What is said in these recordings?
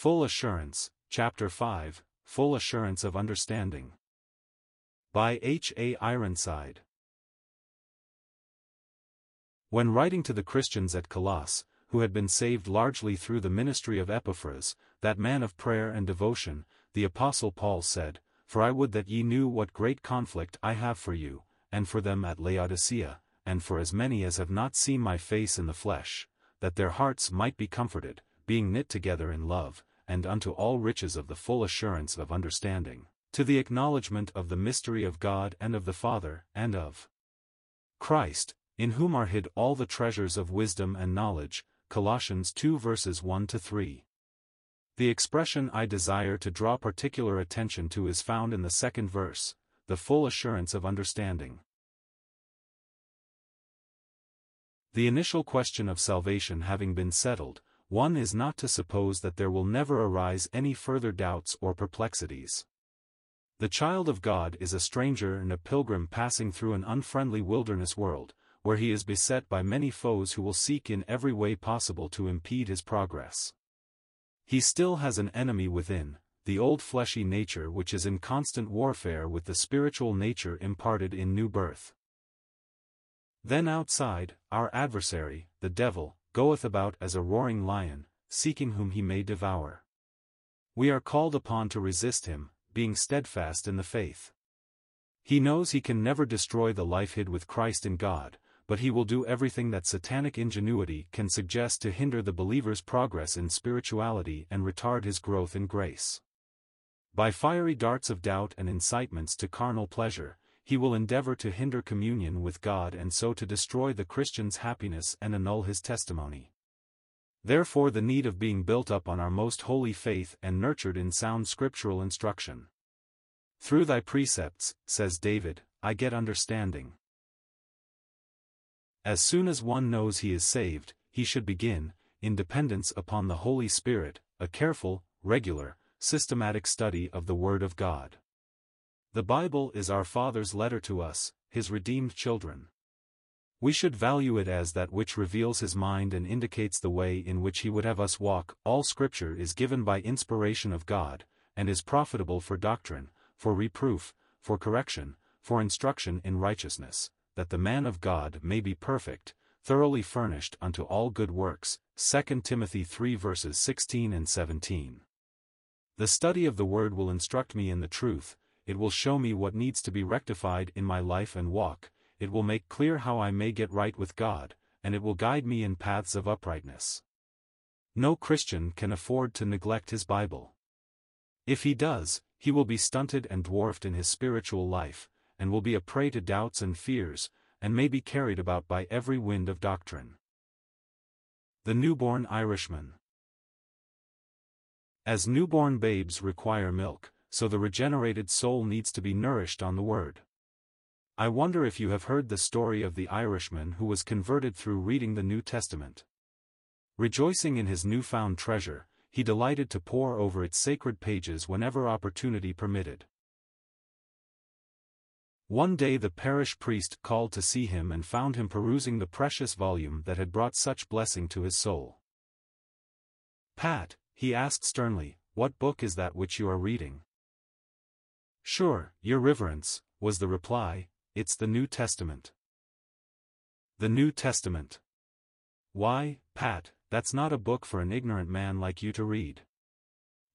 Full Assurance, Chapter 5, Full Assurance of Understanding. By H. A. Ironside. When writing to the Christians at Colosse, who had been saved largely through the ministry of Epaphras, that man of prayer and devotion, the Apostle Paul said, For I would that ye knew what great conflict I have for you, and for them at Laodicea, and for as many as have not seen my face in the flesh, that their hearts might be comforted, being knit together in love, and unto all riches of the full assurance of understanding, to the acknowledgement of the mystery of God and of the Father, and of Christ, in whom are hid all the treasures of wisdom and knowledge, Colossians 2 verses 1 to 3. The expression I desire to draw particular attention to is found in the second verse, the full assurance of understanding. The initial question of salvation having been settled, one is not to suppose that there will never arise any further doubts or perplexities. The child of God is a stranger and a pilgrim passing through an unfriendly wilderness world, where he is beset by many foes who will seek in every way possible to impede his progress. He still has an enemy within, the old fleshy nature which is in constant warfare with the spiritual nature imparted in new birth. Then outside, our adversary, the devil, goeth about as a roaring lion, seeking whom he may devour. We are called upon to resist him, being steadfast in the faith. He knows he can never destroy the life hid with Christ in God, but he will do everything that satanic ingenuity can suggest to hinder the believer's progress in spirituality and retard his growth in grace. By fiery darts of doubt and incitements to carnal pleasure, he will endeavor to hinder communion with God and so to destroy the Christian's happiness and annul his testimony. Therefore the need of being built up on our most holy faith and nurtured in sound scriptural instruction. Through thy precepts, says David, I get understanding. As soon as one knows he is saved, he should begin, in dependence upon the Holy Spirit, a careful, regular, systematic study of the Word of God. The Bible is our Father's letter to us, His redeemed children. We should value it as that which reveals His mind and indicates the way in which He would have us walk. All Scripture is given by inspiration of God, and is profitable for doctrine, for reproof, for correction, for instruction in righteousness, that the man of God may be perfect, thoroughly furnished unto all good works. 2 Timothy 3 verses 16 and 17. The study of the Word will instruct me in the truth, it will show me what needs to be rectified in my life and walk, it will make clear how I may get right with God, and it will guide me in paths of uprightness. No Christian can afford to neglect his Bible. If he does, he will be stunted and dwarfed in his spiritual life, and will be a prey to doubts and fears, and may be carried about by every wind of doctrine. The Newborn Irishman As newborn babes require milk, so the regenerated soul needs to be nourished on the Word. I wonder if you have heard the story of the Irishman who was converted through reading the New Testament. Rejoicing in his newfound treasure, he delighted to pore over its sacred pages whenever opportunity permitted. One day the parish priest called to see him and found him perusing the precious volume that had brought such blessing to his soul. Pat, he asked sternly, what book is that which you are reading? Sure, your reverence, was the reply, it's the New Testament. The New Testament. Why, Pat, that's not a book for an ignorant man like you to read.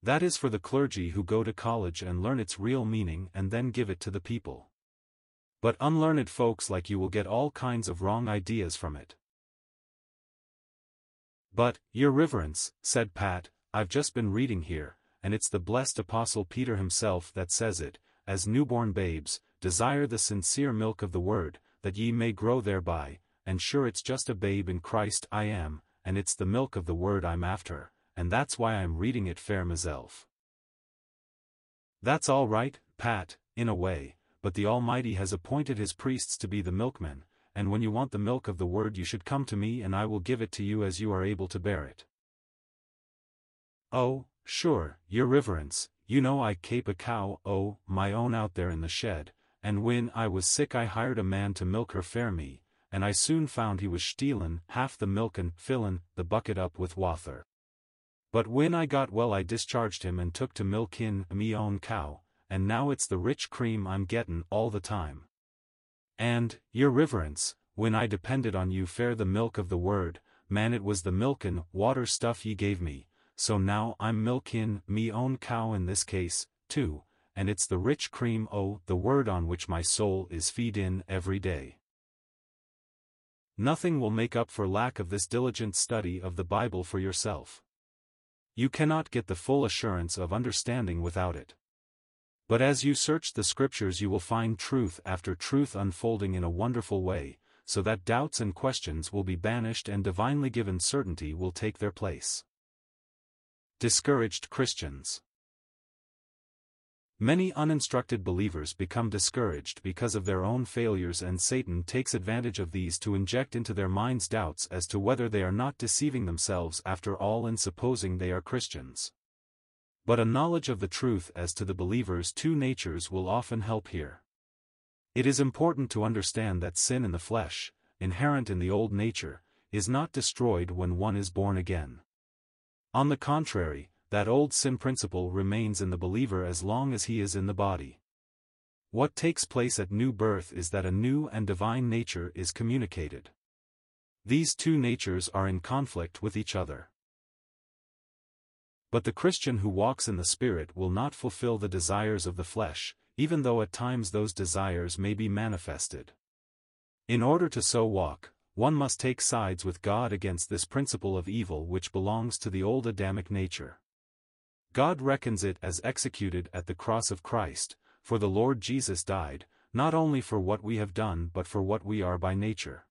That is for the clergy who go to college and learn its real meaning and then give it to the people. But unlearned folks like you will get all kinds of wrong ideas from it. But, your reverence, said Pat, I've just been reading here, and it's the blessed Apostle Peter himself that says it, as newborn babes, desire the sincere milk of the word, that ye may grow thereby, and sure it's just a babe in Christ I am, and it's the milk of the word I'm after, and that's why I'm reading it fair myself. That's all right, Pat, in a way, but the Almighty has appointed his priests to be the milkmen, and when you want the milk of the word you should come to me and I will give it to you as you are able to bear it. Oh, sure, your reverence, you know I cape a cow, oh, my own out there in the shed, and when I was sick I hired a man to milk her fair me, and I soon found he was stealin' half the milk and fillin' the bucket up with wather. But when I got well I discharged him and took to milkin' me own cow, and now it's the rich cream I'm gettin' all the time. And, your riverence, when I depended on you fair the milk of the word, man it was the milkin' water stuff ye gave me, so now I'm milkin' me own cow in this case, too, and it's the rich cream o' the word on which my soul is feed in every day. Nothing will make up for lack of this diligent study of the Bible for yourself. You cannot get the full assurance of understanding without it. But as you search the scriptures you will find truth after truth unfolding in a wonderful way, so that doubts and questions will be banished and divinely given certainty will take their place. Discouraged Christians Many uninstructed believers become discouraged because of their own failures and Satan takes advantage of these to inject into their minds doubts as to whether they are not deceiving themselves after all in supposing they are Christians. But a knowledge of the truth as to the believer's two natures will often help here. It is important to understand that sin in the flesh, inherent in the old nature, is not destroyed when one is born again. On the contrary, that old sin principle remains in the believer as long as he is in the body. What takes place at new birth is that a new and divine nature is communicated. These two natures are in conflict with each other. But the Christian who walks in the Spirit will not fulfill the desires of the flesh, even though at times those desires may be manifested. In order to so walk, one must take sides with God against this principle of evil which belongs to the old Adamic nature. God reckons it as executed at the cross of Christ, for the Lord Jesus died, not only for what we have done but for what we are by nature.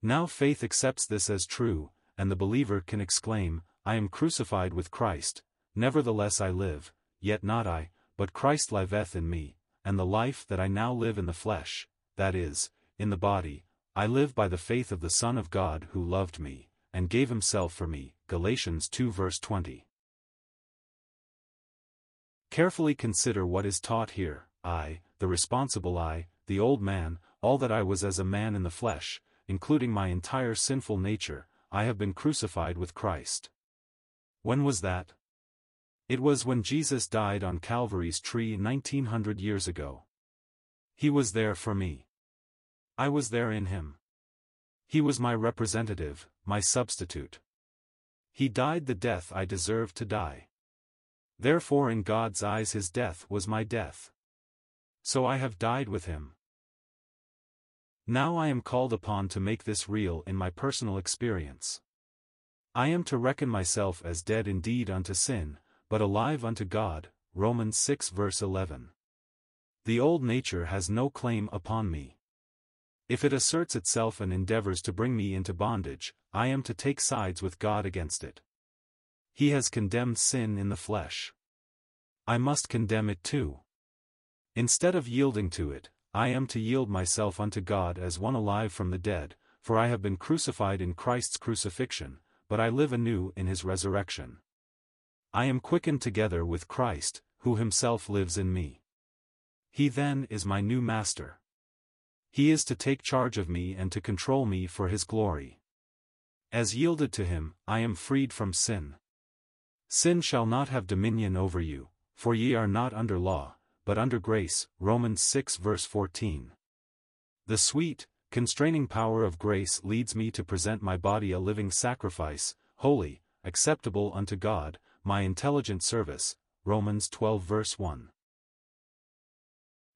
Now faith accepts this as true, and the believer can exclaim, I am crucified with Christ, nevertheless I live, yet not I, but Christ liveth in me, and the life that I now live in the flesh, that is, in the body, I live by the faith of the Son of God who loved me, and gave himself for me. Galatians 2 verse 20. Carefully consider what is taught here, I, the responsible I, the old man, all that I was as a man in the flesh, including my entire sinful nature, I have been crucified with Christ. When was that? It was when Jesus died on Calvary's tree 1900 years ago. He was there for me. I was there in him. He was my representative, my substitute. He died the death I deserved to die. Therefore in God's eyes his death was my death. So I have died with him. Now I am called upon to make this real in my personal experience. I am to reckon myself as dead indeed unto sin, but alive unto God, Romans 6 verse 11. The old nature has no claim upon me. If it asserts itself and endeavors to bring me into bondage, I am to take sides with God against it. He has condemned sin in the flesh. I must condemn it too. Instead of yielding to it, I am to yield myself unto God as one alive from the dead, for I have been crucified in Christ's crucifixion, but I live anew in his resurrection. I am quickened together with Christ, who himself lives in me. He then is my new master. He is to take charge of me and to control me for his glory. As yielded to him, I am freed from sin. Sin shall not have dominion over you, for ye are not under law, but under grace. Romans 6 verse 14. The sweet, constraining power of grace leads me to present my body a living sacrifice, holy, acceptable unto God, my intelligent service. Romans 12 verse 1.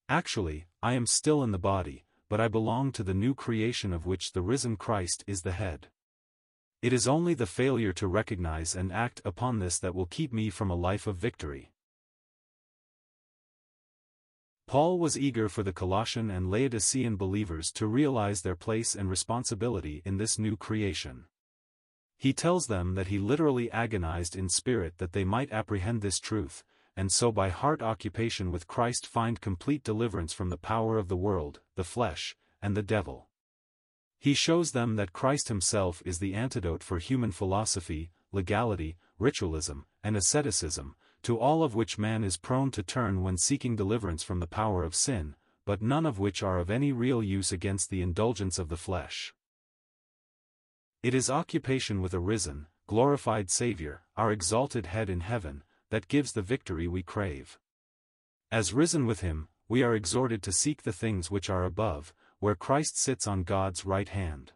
Actually, I am still in the body, but I belong to the new creation of which the risen Christ is the head. It is only the failure to recognize and act upon this that will keep me from a life of victory. Paul was eager for the Colossian and Laodicean believers to realize their place and responsibility in this new creation. He tells them that he literally agonized in spirit that they might apprehend this truth, and so by heart occupation with Christ find complete deliverance from the power of the world, the flesh, and the devil. He shows them that Christ himself is the antidote for human philosophy, legality, ritualism, and asceticism, to all of which man is prone to turn when seeking deliverance from the power of sin, but none of which are of any real use against the indulgence of the flesh. It is occupation with a risen, glorified Saviour, our exalted head in heaven, that gives the victory we crave. As risen with him, we are exhorted to seek the things which are above, where Christ sits on God's right hand.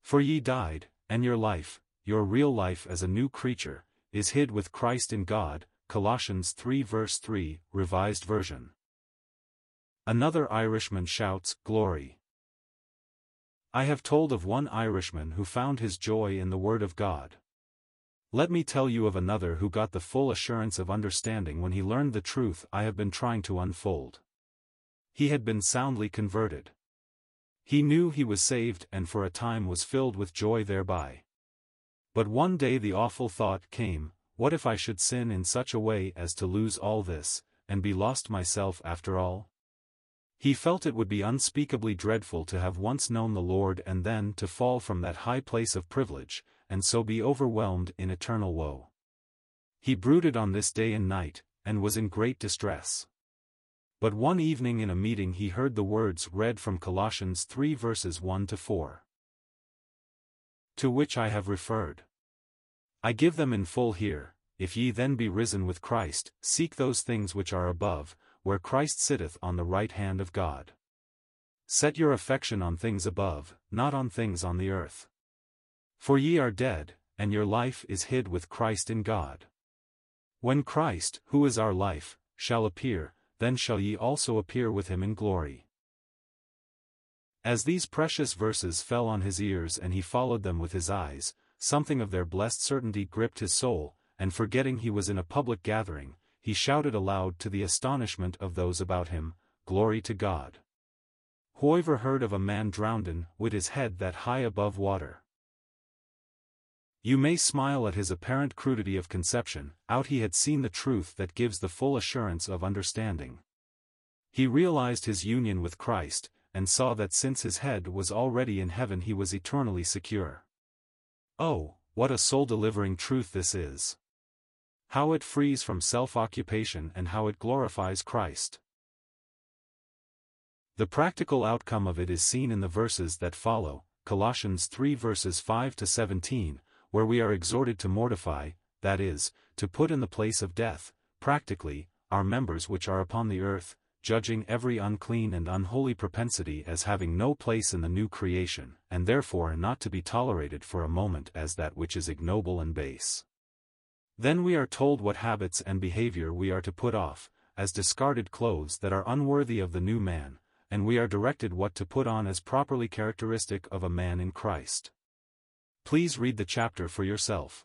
For ye died, and your life, your real life as a new creature, is hid with Christ in God, Colossians 3 verse 3, Revised Version. Another Irishman shouts, Glory. I have told of one Irishman who found his joy in the Word of God. Let me tell you of another who got the full assurance of understanding when he learned the truth I have been trying to unfold. He had been soundly converted. He knew he was saved and for a time was filled with joy thereby. But one day the awful thought came, what if I should sin in such a way as to lose all this, and be lost myself after all? He felt it would be unspeakably dreadful to have once known the Lord and then to fall from that high place of privilege, and so be overwhelmed in eternal woe. He brooded on this day and night, and was in great distress. But one evening in a meeting he heard the words read from Colossians 3 verses 1 to 4. To which I have referred. I give them in full here, if ye then be risen with Christ, seek those things which are above, where Christ sitteth on the right hand of God. Set your affection on things above, not on things on the earth. For ye are dead, and your life is hid with Christ in God. When Christ, who is our life, shall appear, then shall ye also appear with him in glory. As these precious verses fell on his ears and he followed them with his eyes, something of their blessed certainty gripped his soul, and forgetting he was in a public gathering, he shouted aloud to the astonishment of those about him, Glory to God! Who ever heard of a man drownden, with his head that high above water? You may smile at his apparent crudity of conception, out he had seen the truth that gives the full assurance of understanding. He realized his union with Christ, and saw that since his head was already in heaven he was eternally secure. Oh, what a soul-delivering truth this is! How it frees from self-occupation and how it glorifies Christ. The practical outcome of it is seen in the verses that follow, Colossians 3 verses 5 to 17, where we are exhorted to mortify, that is, to put in the place of death, practically, our members which are upon the earth, judging every unclean and unholy propensity as having no place in the new creation, and therefore not to be tolerated for a moment as that which is ignoble and base. Then we are told what habits and behavior we are to put off, as discarded clothes that are unworthy of the new man, and we are directed what to put on as properly characteristic of a man in Christ. Please read the chapter for yourself.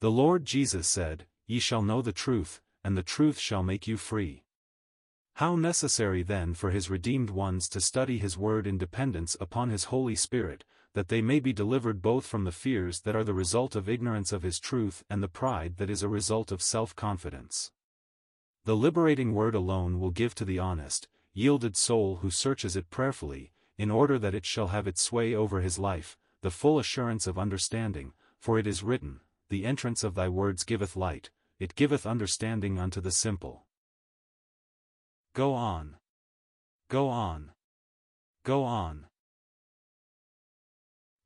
The Lord Jesus said, Ye shall know the truth, and the truth shall make you free. How necessary then for his redeemed ones to study his word in dependence upon his Holy Spirit, that they may be delivered both from the fears that are the result of ignorance of his truth and the pride that is a result of self-confidence. The liberating word alone will give to the honest, yielded soul who searches it prayerfully, in order that it shall have its sway over his life, the full assurance of understanding, for it is written, The entrance of thy words giveth light, it giveth understanding unto the simple. Go on. Go on. Go on.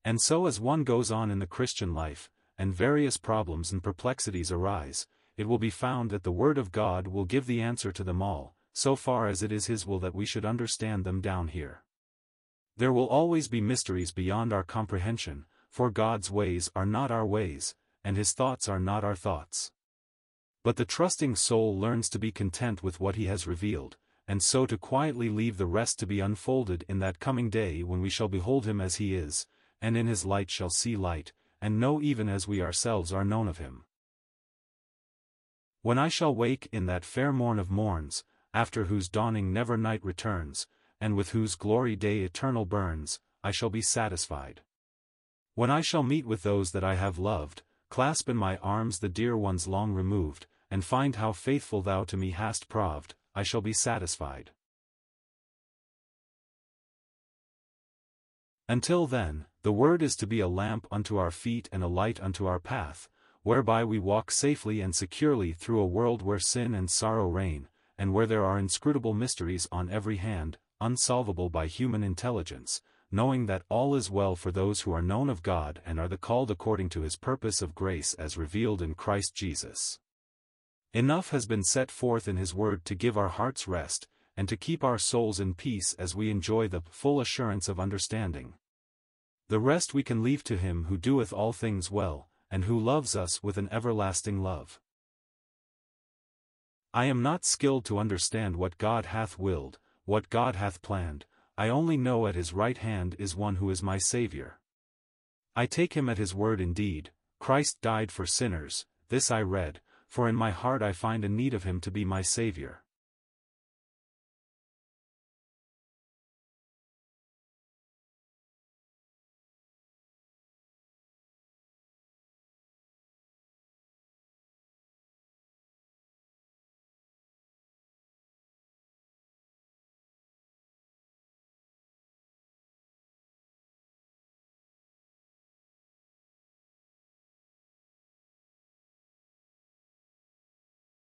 And so as one goes on in the Christian life, and various problems and perplexities arise, it will be found that the Word of God will give the answer to them all, so far as it is His will that we should understand them down here. There will always be mysteries beyond our comprehension, for God's ways are not our ways, and his thoughts are not our thoughts. But the trusting soul learns to be content with what he has revealed, and so to quietly leave the rest to be unfolded in that coming day when we shall behold him as he is, and in his light shall see light, and know even as we ourselves are known of him. When I shall wake in that fair morn of morns, after whose dawning never night returns, and with whose glory day eternal burns, I shall be satisfied. When I shall meet with those that I have loved, clasp in my arms the dear ones long removed, and find how faithful thou to me hast proved, I shall be satisfied. Until then, the word is to be a lamp unto our feet and a light unto our path, whereby we walk safely and securely through a world where sin and sorrow reign, and where there are inscrutable mysteries on every hand, unsolvable by human intelligence, knowing that all is well for those who are known of God and are the called according to his purpose of grace as revealed in Christ Jesus. Enough has been set forth in his word to give our hearts rest, and to keep our souls in peace as we enjoy the full assurance of understanding. The rest we can leave to him who doeth all things well, and who loves us with an everlasting love. I am not skilled to understand what God hath willed, what God hath planned, I only know at his right hand is one who is my Saviour. I take him at his word indeed, Christ died for sinners, this I read, for in my heart I find a need of him to be my Saviour.